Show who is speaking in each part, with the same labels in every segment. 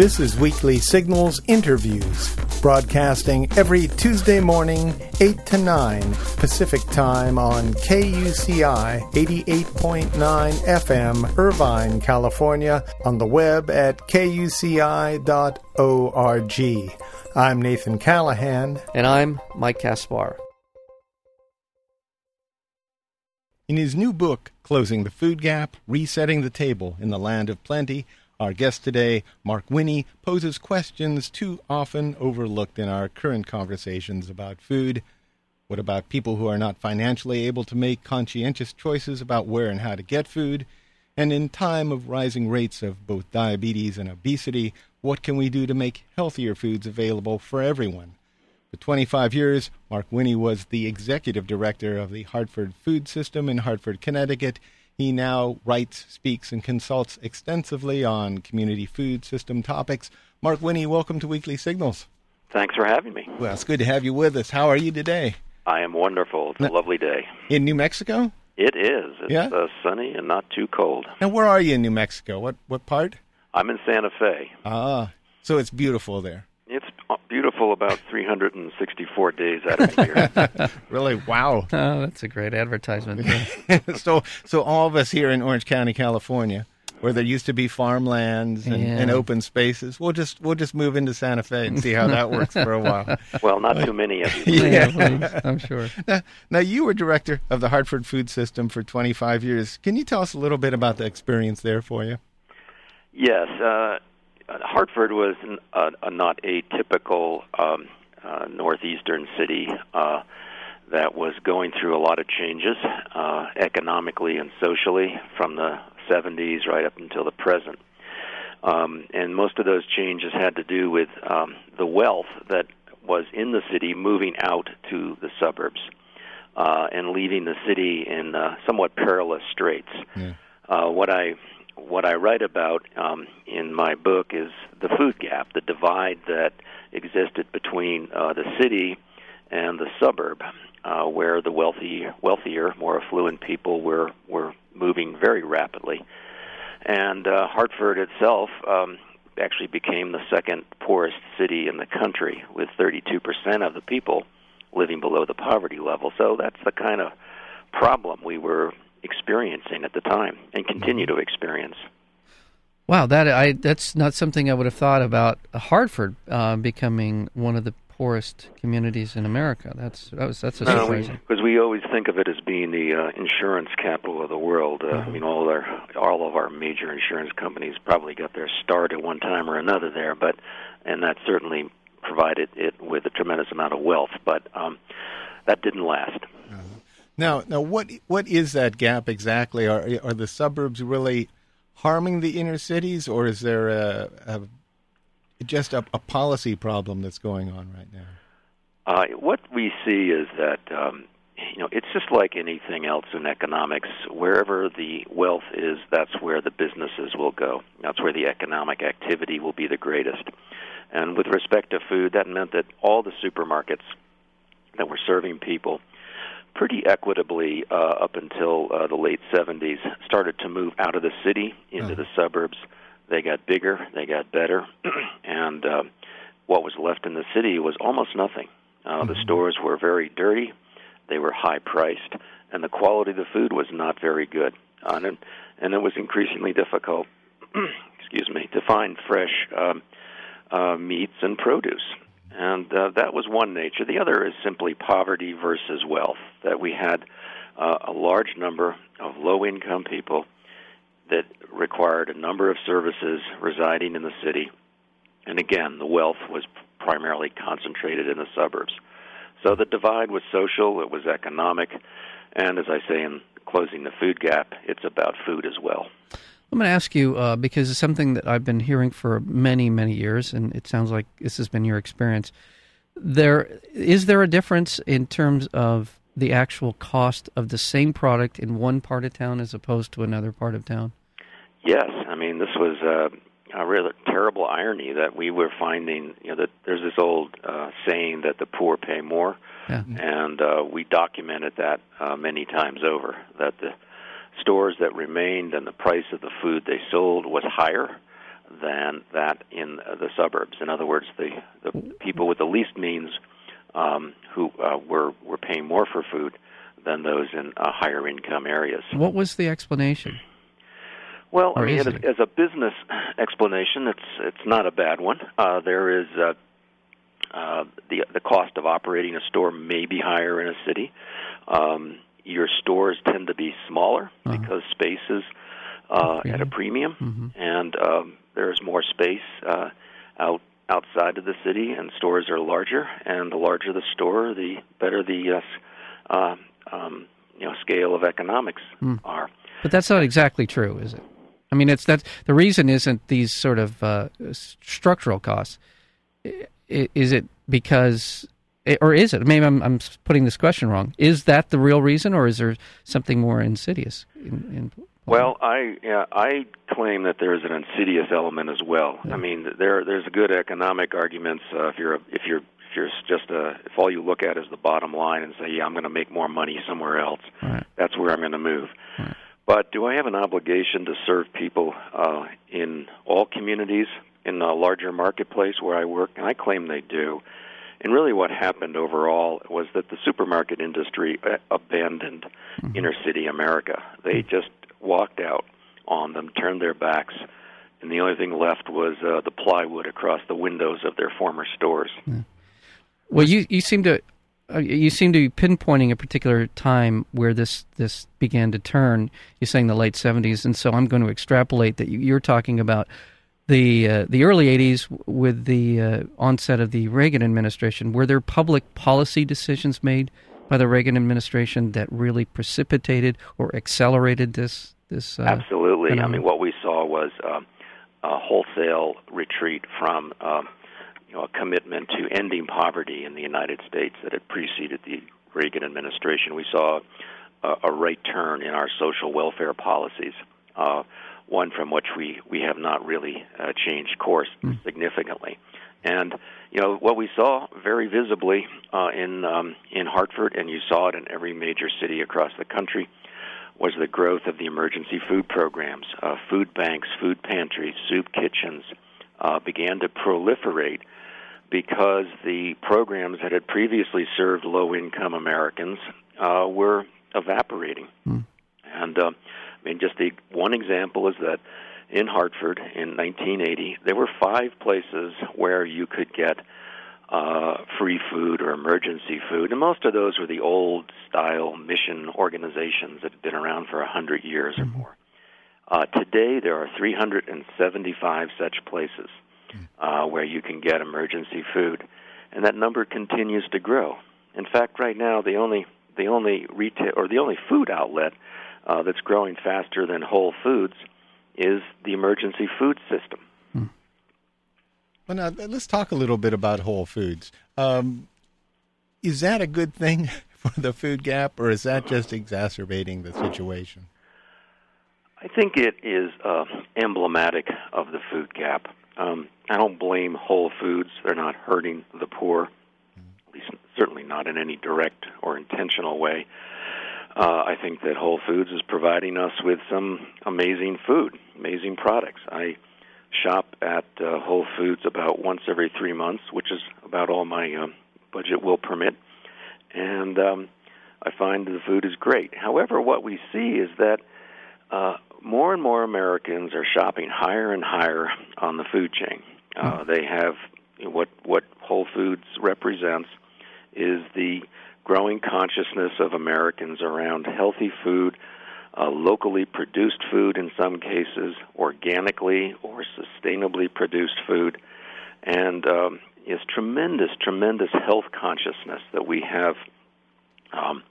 Speaker 1: This is Weekly Signals Interviews, broadcasting every Tuesday morning, 8 to 9 Pacific Time on KUCI 88.9 FM, Irvine, California, on the web at kuci.org. I'm Nathan Callahan.
Speaker 2: And I'm Mike Kaspar.
Speaker 1: In his new book, Closing the Food Gap Resetting the Table in the Land of Plenty, our guest today, Mark Winne, poses questions too often overlooked in our current conversations about food. What about people who are not financially able to make conscientious choices about where and how to get food? And in time of rising rates of both diabetes and obesity, what can we do to make healthier foods available for everyone? For 25 years, Mark Winne was the executive director of the Hartford Food System in Hartford, Connecticut he now writes, speaks, and consults extensively on community food system topics. Mark Winne, welcome to Weekly Signals.
Speaker 3: Thanks for having me.
Speaker 1: Well, it's good to have you with us. How are you today?
Speaker 3: I am wonderful. It's a lovely day.
Speaker 1: In New Mexico?
Speaker 3: It is. It's yeah? uh, sunny and not too cold.
Speaker 1: And where are you in New Mexico? What what part?
Speaker 3: I'm in Santa Fe.
Speaker 1: Ah, so it's beautiful there.
Speaker 3: It's beautiful about 364 days out of the year.
Speaker 1: really? Wow.
Speaker 2: Oh, that's a great advertisement.
Speaker 1: so, so all of us here in Orange County, California, where there used to be farmlands and, yeah. and, open spaces. We'll just we'll just move into Santa Fe and see how that works for a while.
Speaker 3: Well, not too many of you.
Speaker 2: yeah, please, I'm sure.
Speaker 1: Now, now, you were director of the Hartford Food System for 25 years. Can you tell us a little bit about the experience there for you?
Speaker 3: Yes. Uh, Hartford was a, a not atypical um, uh, northeastern city uh, that was going through a lot of changes uh, economically and socially from the 70s right up until the present. Um, and most of those changes had to do with um, the wealth that was in the city moving out to the suburbs uh, and leaving the city in uh, somewhat perilous straits. Yeah. Uh, what I what I write about um, in my book is the food gap, the divide that existed between uh, the city and the suburb, uh, where the wealthy, wealthier, more affluent people were were moving very rapidly, and uh, Hartford itself um, actually became the second poorest city in the country, with 32% of the people living below the poverty level. So that's the kind of problem we were experiencing at the time and continue to experience.
Speaker 2: Wow, that I that's not something I would have thought about Hartford uh, becoming one of the poorest communities in America. That's that was that's a surprise.
Speaker 3: Because we, we, always think of it as being the uh, insurance capital of the world. Uh, mm-hmm. I mean, all of our all of our major insurance companies probably got their start at one time or another there, but and that certainly provided it with a tremendous amount of wealth. But um, that didn't last. Uh-huh.
Speaker 1: Now, now, what what is that gap exactly? Are are the suburbs really harming the inner cities, or is there a, a just a, a, policy problem that's going on right now?
Speaker 3: Uh, what we see is that um, you know it's just like anything else in economics. Wherever the wealth is, that's where the businesses will go. That's where the economic activity will be the greatest. And with respect to food, that meant that all the supermarkets that were serving people pretty equitably uh, up until uh, the late 70s, started to move out of the city into the suburbs. They got bigger, they got better, and uh, what was left in the city was almost nothing. Uh, mm-hmm. The stores were very dirty, they were high priced, and the quality of the food was not very good. Uh, and, and it was increasingly difficult, excuse me, to find fresh um, uh, meats and produce. And uh, that was one nature. The other is simply poverty versus wealth, that we had uh, a large number of low income people that required a number of services residing in the city. And again, the wealth was primarily concentrated in the suburbs. So the divide was social, it was economic, and as I say in closing the food gap, it's about food as well.
Speaker 2: I'm going to ask you uh, because it's something that I've been hearing for many, many years, and it sounds like this has been your experience. There is there a difference in terms of the actual cost of the same product in one part of town as opposed to another part of town?
Speaker 3: Yes, I mean this was uh, a really terrible irony that we were finding. You know that there's this old uh, saying that the poor pay more, yeah. and uh, we documented that uh, many times over. That the stores that remained and the price of the food they sold was higher than that in the suburbs. In other words, the, the people with the least means um, who uh, were were paying more for food than those in uh, higher income areas.
Speaker 2: What was the explanation?
Speaker 3: Well, I mean, as, as a business explanation, it's it's not a bad one. Uh, there is uh, uh, the the cost of operating a store may be higher in a city. Um, your stores tend to be smaller
Speaker 2: Uh-huh.
Speaker 3: because space is uh, at a premium,
Speaker 2: Mhm.
Speaker 3: and um, there's more space uh, out outside of the city, and stores are larger. And the larger the store, the better the uh, uh, um, you know scale of economics
Speaker 2: Hmm.
Speaker 3: are.
Speaker 2: But that's not exactly true, is it? I mean, it's that the reason isn't these sort of uh, structural costs. Is it because, or is it? Maybe I'm, I'm putting this question wrong. Is that the real reason, or is there something more insidious? In, in
Speaker 3: Well, I yeah, I claim that there is an insidious element as well. I mean, there there's a good economic arguments uh, if you're a, if you're if you're just a if all you look at is the bottom line and say, yeah, I'm going to make more money somewhere else.
Speaker 2: Right.
Speaker 3: That's where I'm going to move.
Speaker 2: Right.
Speaker 3: But do I have an obligation to serve people uh, in all communities in a larger marketplace where I work? And I claim they do. And really, what happened overall was that the supermarket industry uh, abandoned inner city America. They just walked out on them, turned their backs, and the only thing left was uh, the plywood across the windows of their former stores.
Speaker 2: Well, you you seem to uh, you seem to be pinpointing a particular time where this this began to turn. You're saying the late '70s, and so I'm going to extrapolate that you, you're talking about the uh, the early '80s with the uh, onset of the Reagan administration. Were there public policy decisions made by the Reagan administration that really precipitated or accelerated this this? Uh,
Speaker 3: Absolutely. I mean, what we saw was um, a wholesale retreat from um, you know a commitment to ending poverty in the United States that had preceded the Reagan administration. We saw a, a right turn in our social welfare policies. One from which we, we have not really uh, changed course significantly. And you know what we saw very visibly uh, in um, in Hartford, and you saw it in every major city across the country, was the growth of the emergency food programs. Uh, food banks, food pantries, soup kitchens uh, began to proliferate because the programs that had previously served low income Americans uh, were evaporating. And uh, mean, just the one example is that in Hartford in 1980, there were five places where you could get uh, free food or emergency food, and most of those were the old style mission organizations that had been around for a hundred years or more. Uh, today, there are 375 such places uh, where you can get emergency food, and that number continues to grow. In fact, right now, the only the only retail or the only food outlet uh, that's growing faster than Whole Foods is the emergency food system.
Speaker 1: Well, now let's talk a little bit about Whole Foods. Um, is that a good thing for the food gap, or is that just exacerbating the situation?
Speaker 3: I think it is uh, emblematic of the food gap. Um, I don't blame Whole Foods; they're not hurting the poor, at least certainly not in any direct or intentional way. Uh, I think that Whole Foods is providing us with some amazing food, amazing products. I shop at uh, Whole Foods about once every three months, which is about all my um, budget will permit, and um, I find the food is great. However, what we see is that uh, more and more Americans are shopping higher and higher on the food chain. Uh, they have what what Whole Foods represents is the growing consciousness of Americans around healthy food, uh, locally produced food in some cases, organically or sustainably produced food, and um, is tremendous, tremendous health consciousness that we have um,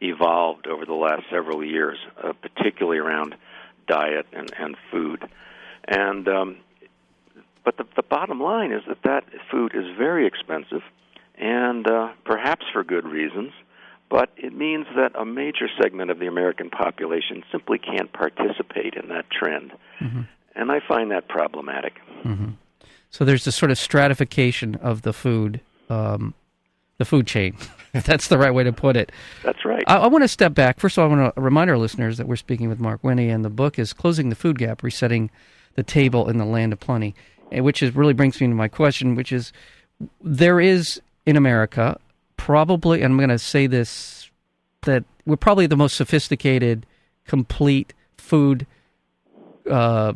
Speaker 3: evolved over the last several years, uh, particularly around diet and, and food. And um, but the, the bottom line is that that food is very expensive, and uh, perhaps for good reasons. But it means that a major segment of the American population simply can't participate in that trend, and I find that problematic.
Speaker 2: So there's this sort of stratification of the food, um, the food chain. if that's the right way to put it.
Speaker 3: That's right.
Speaker 2: I, I want to step back. First of all, I want to remind our listeners that we're speaking with Mark Winne, and the book is "Closing the Food Gap: Resetting the table in the land of plenty, which is really brings me to my question, which is there is in America probably, and I'm going to say this, that we're probably the most sophisticated, complete food uh,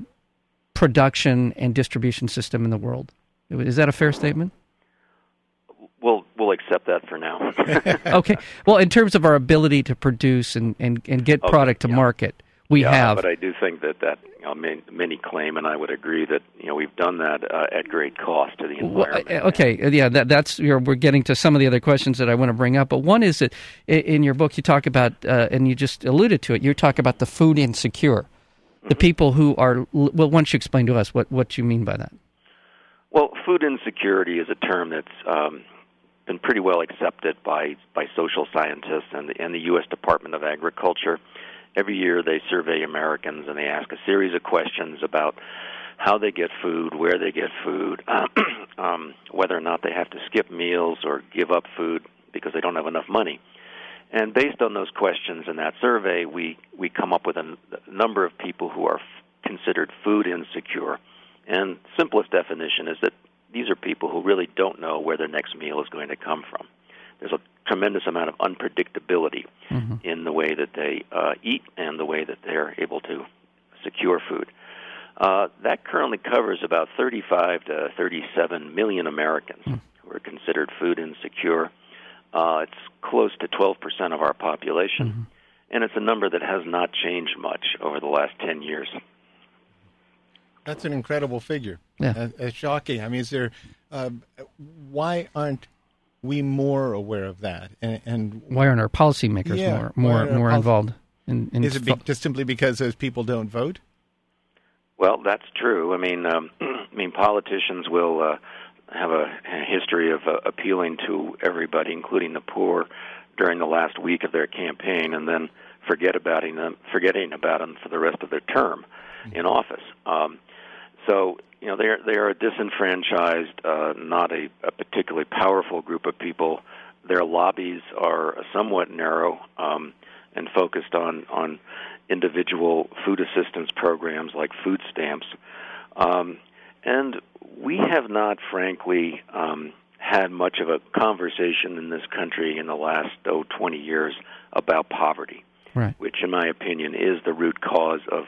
Speaker 2: production and distribution system in the world. Is that a fair statement?
Speaker 3: We'll we'll accept that for now.
Speaker 2: okay. Well, in terms of our ability to produce and, and, and get
Speaker 3: Okay,
Speaker 2: product to
Speaker 3: yeah.
Speaker 2: market, we
Speaker 3: yeah,
Speaker 2: have.
Speaker 3: but I do think that that you know, many, claim, and I would agree that you know we've done that uh, at great cost to the
Speaker 2: Well,
Speaker 3: environment.
Speaker 2: uh, okay, yeah, that, that's you're, we're getting to some of the other questions that I want to bring up. But one is that in your book you talk about, uh, and you just alluded to it. You talk about the food insecure,
Speaker 3: Mm-hmm.
Speaker 2: the people who are. Well, why don't you explain to us what what you mean by that?
Speaker 3: Well, food insecurity is a term that's um, been pretty well accepted by by social scientists and the, and the U.S. Department of Agriculture. Every year, they survey Americans and they ask a series of questions about how they get food, where they get food, um, whether or not they have to skip meals or give up food because they don't have enough money. And based on those questions in that survey, we, we come up with a n- number of people who are f- considered food insecure. And simplest definition is that these are people who really don't know where their next meal is going to come from. There's a tremendous amount of unpredictability in the way that they uh, eat and the way that they're able to secure food. Uh, that currently covers about 35 to 37 million Americans who are considered food insecure. Uh, it's close to 12% of our population, and it's a number that has not changed much over the last 10 years.
Speaker 1: That's an incredible figure.
Speaker 2: Yeah.
Speaker 1: Uh, uh, shocking. I mean, is there? Uh, why aren't we more aware of that? And, and
Speaker 2: Why aren't our policymakers
Speaker 1: Yeah,
Speaker 2: more more more
Speaker 1: policy-
Speaker 2: involved? In, in
Speaker 1: is it be, just simply because those people don't vote?
Speaker 3: Well, that's true. I mean, um, I mean, politicians will uh, have a, a history of uh, appealing to everybody, including the poor, during the last week of their campaign, and then forget about them, forgetting about them for the rest of their term in office. Um, so, you know, they are they are a disenfranchised, uh, not a, a particularly powerful group of people. Their lobbies are somewhat narrow um, and focused on on individual food assistance programs like food stamps. Um, and we have not, frankly, um, had much of a conversation in this country in the last oh, 20 years about poverty,
Speaker 2: right.
Speaker 3: which, in my opinion, is the root cause of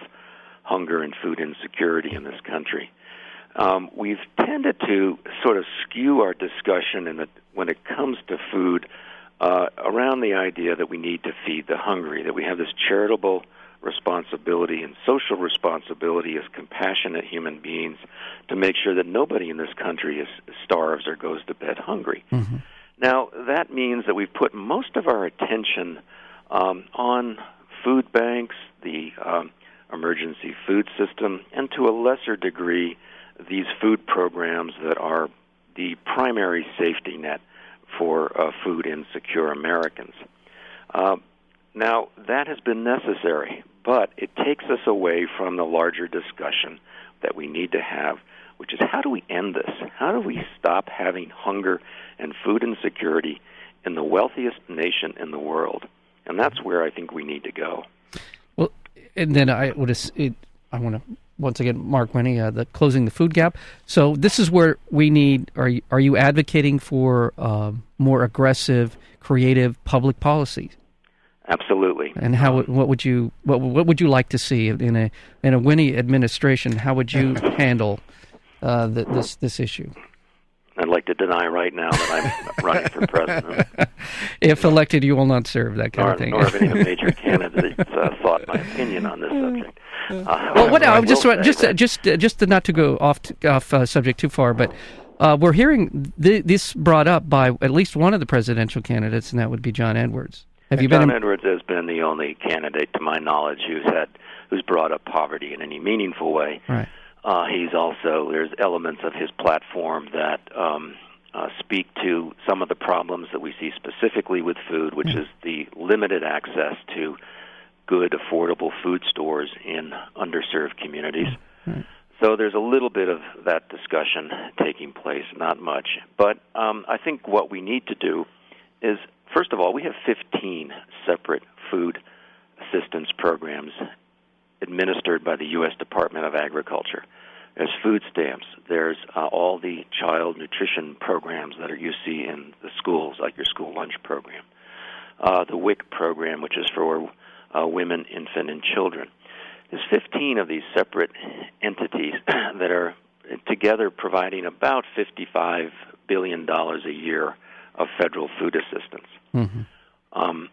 Speaker 3: hunger and food insecurity in this country. Um, we've tended to sort of skew our discussion in the, when it comes to food uh, around the idea that we need to feed the hungry, that we have this charitable responsibility and social responsibility as compassionate human beings to make sure that nobody in this country is starves or goes to bed hungry. Now that means that we've put most of our attention um, on food banks, the um, emergency food system, and to a lesser degree, these food programs that are the primary safety net for uh, food insecure Americans. Uh, now, that has been necessary, but it takes us away from the larger discussion that we need to have, which is how do we end this? How do we stop having hunger and food insecurity in the wealthiest nation in the world? And that's where I think we need to go.
Speaker 2: Well, and then I would it, I want to once again Mark Winne uh, the closing the food gap. So this is where we need. Are you, are you advocating for um, more aggressive, creative public policies?
Speaker 3: Absolutely.
Speaker 2: And how what would you what what would you like to see in a in a Winne administration? How would you handle uh, the, this this issue?
Speaker 3: I'd like to deny right now that I'm running for president,
Speaker 2: If elected, you will not serve that kind
Speaker 3: nor,
Speaker 2: of thing.
Speaker 3: nor have any of the major candidates uh, thought my opinion on this subject. Uh,
Speaker 2: Well, what
Speaker 3: I
Speaker 2: I
Speaker 3: will
Speaker 2: just just
Speaker 3: that-
Speaker 2: just uh, just not to go off off uh, subject too far, but uh, we're hearing th- this brought up by at least one of the presidential candidates, and that would be John Edwards. Have you
Speaker 3: John
Speaker 2: been? in-
Speaker 3: Edwards has been the only candidate, to my knowledge, who's had who's brought up poverty in any meaningful way.
Speaker 2: right.
Speaker 3: Uh, he's also there's elements of his platform that um, uh, speak to some of the problems that we see specifically with food, which is the limited access to good, affordable food stores in underserved communities. So there's a little bit of that discussion taking place, not much. But um, I think what we need to do is, first of all, we have 15 separate food assistance programs administered by the U.S. Department of Agriculture. There's food stamps. There's uh, all the child nutrition programs that are, you see in the schools, like your school lunch program. Uh, the WIC program, which is for uh, women, infant, and children. There's 15 of these separate entities that are together providing about 55 billion dollars a year of federal food assistance.
Speaker 2: Mm-hmm.
Speaker 3: Um,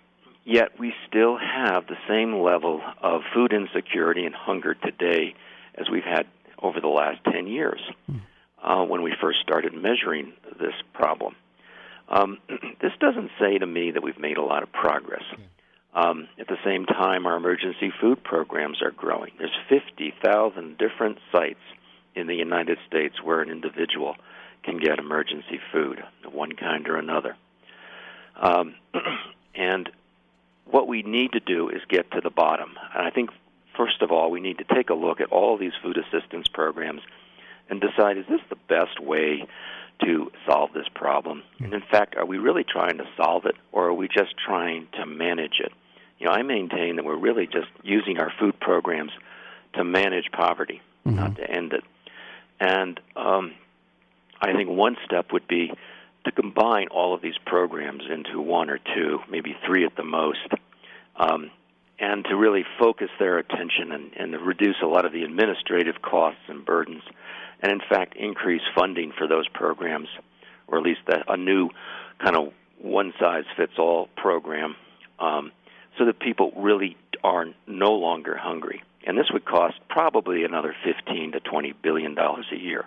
Speaker 3: yet we still have the same level of food insecurity and hunger today as we've had over the last 10 years uh, when we first started measuring this problem. Um, this doesn't say to me that we've made a lot of progress. Um, at the same time, our emergency food programs are growing. There's 50,000 different sites in the United States where an individual can get emergency food of one kind or another. Um, and what we need to do is get to the bottom. And I think, first of all, we need to take a look at all these food assistance programs and decide is this the best way to solve this problem? And in fact, are we really trying to solve it, or are we just trying to manage it? You know, I maintain that we're really just using our food programs to manage poverty,
Speaker 2: Mhm.
Speaker 3: not to end it. And um, I think one step would be to combine all of these programs into one or two, maybe three at the most, um, and to really focus their attention and, and to reduce a lot of the administrative costs and burdens, and in fact increase funding for those programs, or at least that, a new kind of one size fits all program, um, so that people really are no longer hungry. And this would cost probably another 15 to 20 billion dollars a year.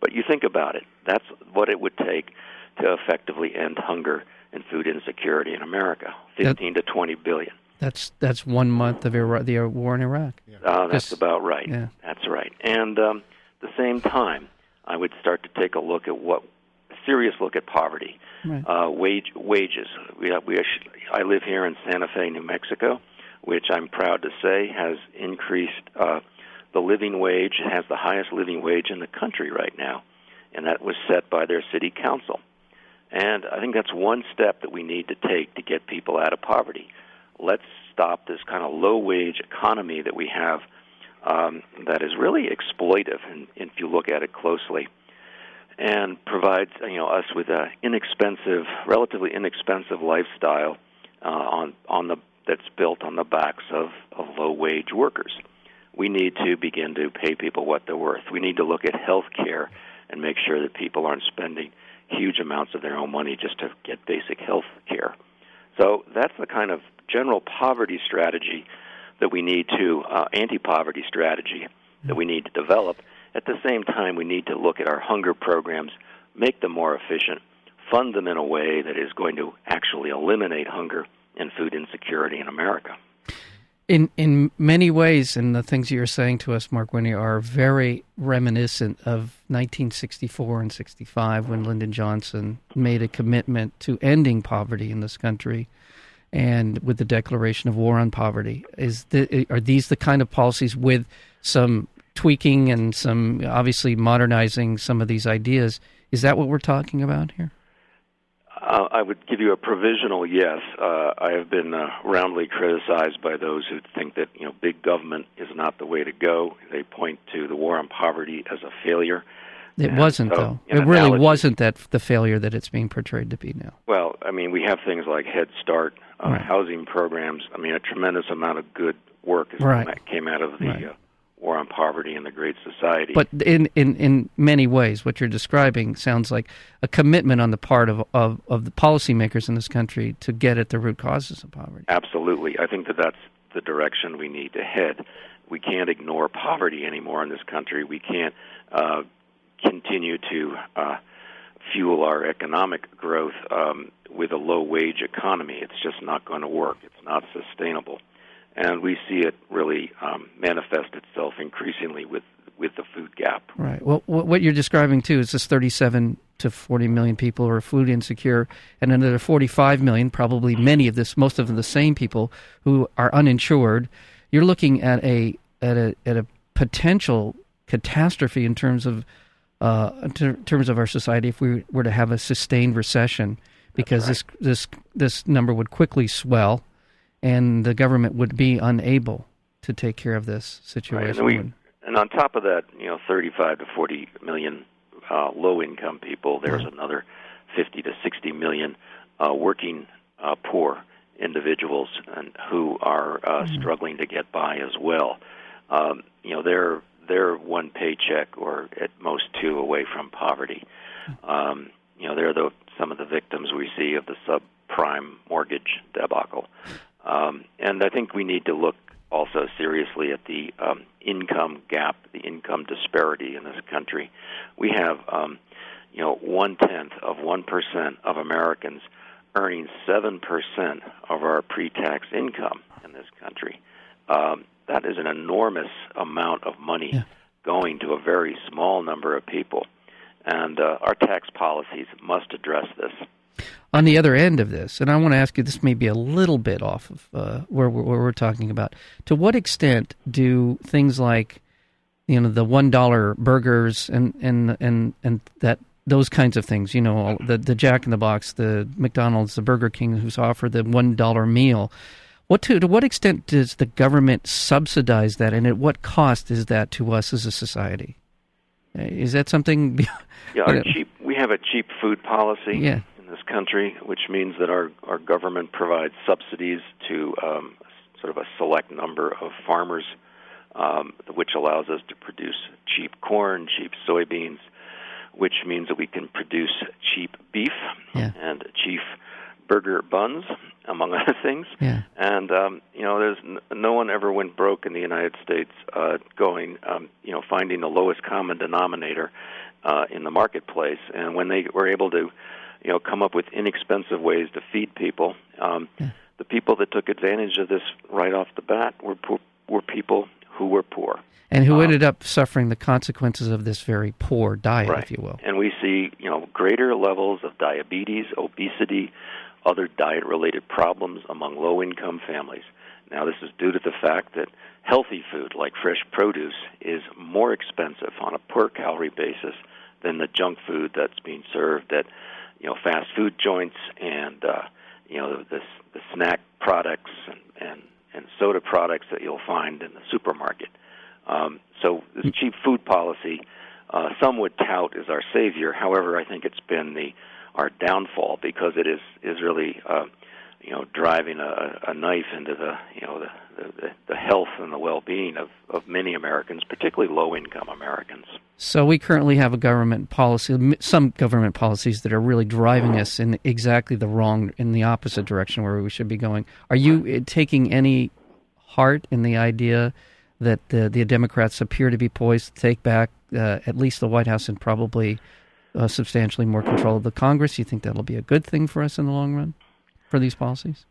Speaker 3: But you think about it, that's what it would take to effectively end hunger and food insecurity in America. 15 to 20 billion.
Speaker 2: That's that's one month of Iraq, the war in Iraq.
Speaker 3: Uh, that's
Speaker 2: Just-
Speaker 3: about right.
Speaker 2: yeah.
Speaker 3: That's right. And um, at the same time, I would start to take a look at what a serious look at poverty,
Speaker 2: Right.
Speaker 3: uh, wage wages. We have, we actually, I live here in Santa Fe, New Mexico, which I'm proud to say has increased uh, the living wage. Has the highest living wage in the country right now, and that was set by their city council. And I think that's one step that we need to take to get people out of poverty. Let's stop this kind of low wage economy that we have um, that is really exploitive, and if you look at it closely, and provides you know us with a inexpensive, relatively inexpensive lifestyle uh, on on the that's built on the backs of, of low wage workers. We need to begin to pay people what they're worth. We need to look at health care and make sure that people aren't spending huge amounts of their own money just to get basic health care. So that's the kind of general poverty strategy that we need to, uh, anti poverty strategy that we need to develop. At the same time, we need to look at our hunger programs, make them more efficient, fund them in a way that is going to actually eliminate hunger and food insecurity in America.
Speaker 2: In in many ways, and the things you're saying to us, Mark Winne, are very reminiscent of 1964 and 65 when Lyndon Johnson made a commitment to ending poverty in this country, and with the declaration of war on poverty. Is the, are these the kind of policies with some tweaking and some obviously modernizing some of these ideas? Is that what we're talking about here?
Speaker 3: Uh, I would give you a provisional yes. Uh, I have been uh, roundly criticized by those who think that you know big government is not the way to go. They point to the war on poverty as a failure.
Speaker 2: It
Speaker 3: And
Speaker 2: wasn't
Speaker 3: so,
Speaker 2: though. It really wasn't that the failure that it's being portrayed to be now.
Speaker 3: Well, I mean, we have things like Head Start, uh,
Speaker 2: Right.
Speaker 3: housing programs. I mean, a tremendous amount of good work has
Speaker 2: Right.
Speaker 3: came out of the
Speaker 2: Right.
Speaker 3: uh, war on poverty and the Great Society.
Speaker 2: But in, in, in many ways, what you're describing sounds like a commitment on the part of, of, of the policymakers in this country to get at the root causes of poverty.
Speaker 3: Absolutely. I think that that's the direction we need to head. We can't ignore poverty anymore in this country. We can't uh, continue to uh, fuel our economic growth um, with a low wage economy. It's just not going to work. It's not sustainable. And we see it really um, manifest itself increasingly with, with the food gap.
Speaker 2: Right. Well, what you're describing too is this 37 to 40 million people who are food insecure, and another 45 million, probably many of this, most of them the same people who are uninsured. You're looking at a at a at a potential catastrophe in terms of uh, in ter- terms of our society if we were to have a sustained recession, because this this this number would quickly swell, and the government would be unable to take care of this
Speaker 3: Right.
Speaker 2: situation.
Speaker 3: And we and on top of that, you know, 35 to 40 million uh, low-income people. There's another 50 to 60 million uh, working uh, poor individuals and who are uh, mm-hmm. struggling to get by as well. Um, you know, they're they're one paycheck or at most two away from poverty. Um, you know, they're the some of the victims we see of the subprime mortgage debacle. Um, and I think we need to look also seriously at the um, income gap, the income disparity in this country. We have, um, you know, one tenth of one percent of Americans earning seven percent of our pre-tax income in this country. Um, that is an enormous amount of money yeah. going to a very small number of people, and uh, our tax policies must address this
Speaker 2: on the other end of this, and I want to ask you this may be a little bit off of uh, where, where we're talking about. To what extent do things like, you know, the one dollar burgers and and and and that those kinds of things, you know, the the Jack in the Box, the McDonald's, the Burger King, who's offer the one dollar meal. What to to what extent does the government subsidize that, and at what cost is that to us as a society? Is that something?
Speaker 3: yeah, our cheap. We have a cheap food policy.
Speaker 2: Yeah
Speaker 3: this country, which means that our, our government provides subsidies to um, sort of a select number of farmers, um, which allows us to produce cheap corn, cheap soybeans, which means that we can produce cheap beef
Speaker 2: yeah.
Speaker 3: and cheap burger buns, among other things.
Speaker 2: Yeah.
Speaker 3: And um, you know, there's n- no one ever went broke in the United States uh, going, um, you know, finding the lowest common denominator uh, in the marketplace. And when they were able to you know, come up with inexpensive ways to feed people. Um, yeah. The people that took advantage of this right off the bat were poor, were people who were poor
Speaker 2: and who um, ended up suffering the consequences of this very poor diet,
Speaker 3: right.
Speaker 2: if you will.
Speaker 3: And we see, you know, greater levels of diabetes, obesity, other diet-related problems among low-income families. Now, this is due to the fact that healthy food, like fresh produce, is more expensive on a per-calorie basis than the junk food that's being served at you know fast food joints and uh, you know the, the snack products and, and and soda products that you'll find in the supermarket. Um, so this mm. cheap food policy, uh, some would tout as our savior. However, I think it's been the our downfall because it is is really uh, you know driving a, a knife into the you know the the, the health and the well-being of, of many Americans, particularly low-income Americans.
Speaker 2: So we currently have a government policy, some government policies that are really driving us in exactly the wrong, in the opposite direction where we should be going. Are you eh, taking any heart in the idea that the, the Democrats appear to be poised to take back uh, at least the White House and probably uh, substantially more control of the Congress? You think that'll be a good thing for us in the long run? For these policies?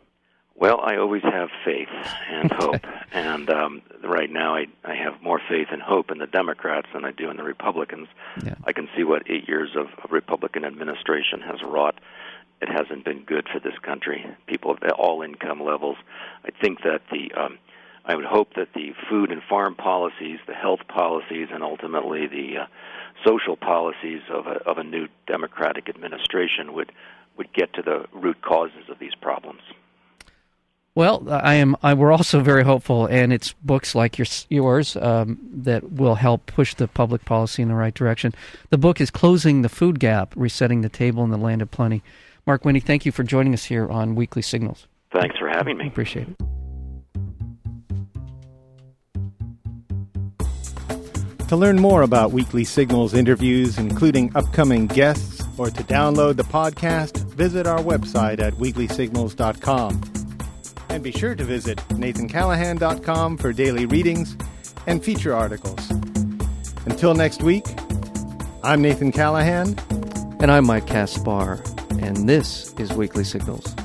Speaker 3: Well, I always have faith and hope, and um, right now I, I have more faith and hope in the Democrats than I do in the Republicans.
Speaker 2: Yeah.
Speaker 3: I can see what eight years of, of Republican administration has wrought. It hasn't been good for this country. People of all income levels. I think that the um, I would hope that the food and farm policies, the health policies, and ultimately the uh, social policies of a, of a new Democratic administration would would get to the root causes of these problems.
Speaker 2: Well, I am. I, we're also very hopeful, and it's books like your, yours um, that will help push the public policy in the right direction. The book is "Closing the Food Gap: Resetting the Table in the Land of Plenty." Mark Winne, thank you for joining us here on Weekly Signals.
Speaker 3: Thanks for having me.
Speaker 2: Appreciate it.
Speaker 1: To learn more about Weekly Signals interviews, including upcoming guests, or to download the podcast, visit our website at weeklysignals.com. And be sure to visit nathancallahan.com for daily readings and feature articles. Until next week, I'm Nathan Callahan.
Speaker 2: And I'm Mike Kaspar, and this is Weekly Signals.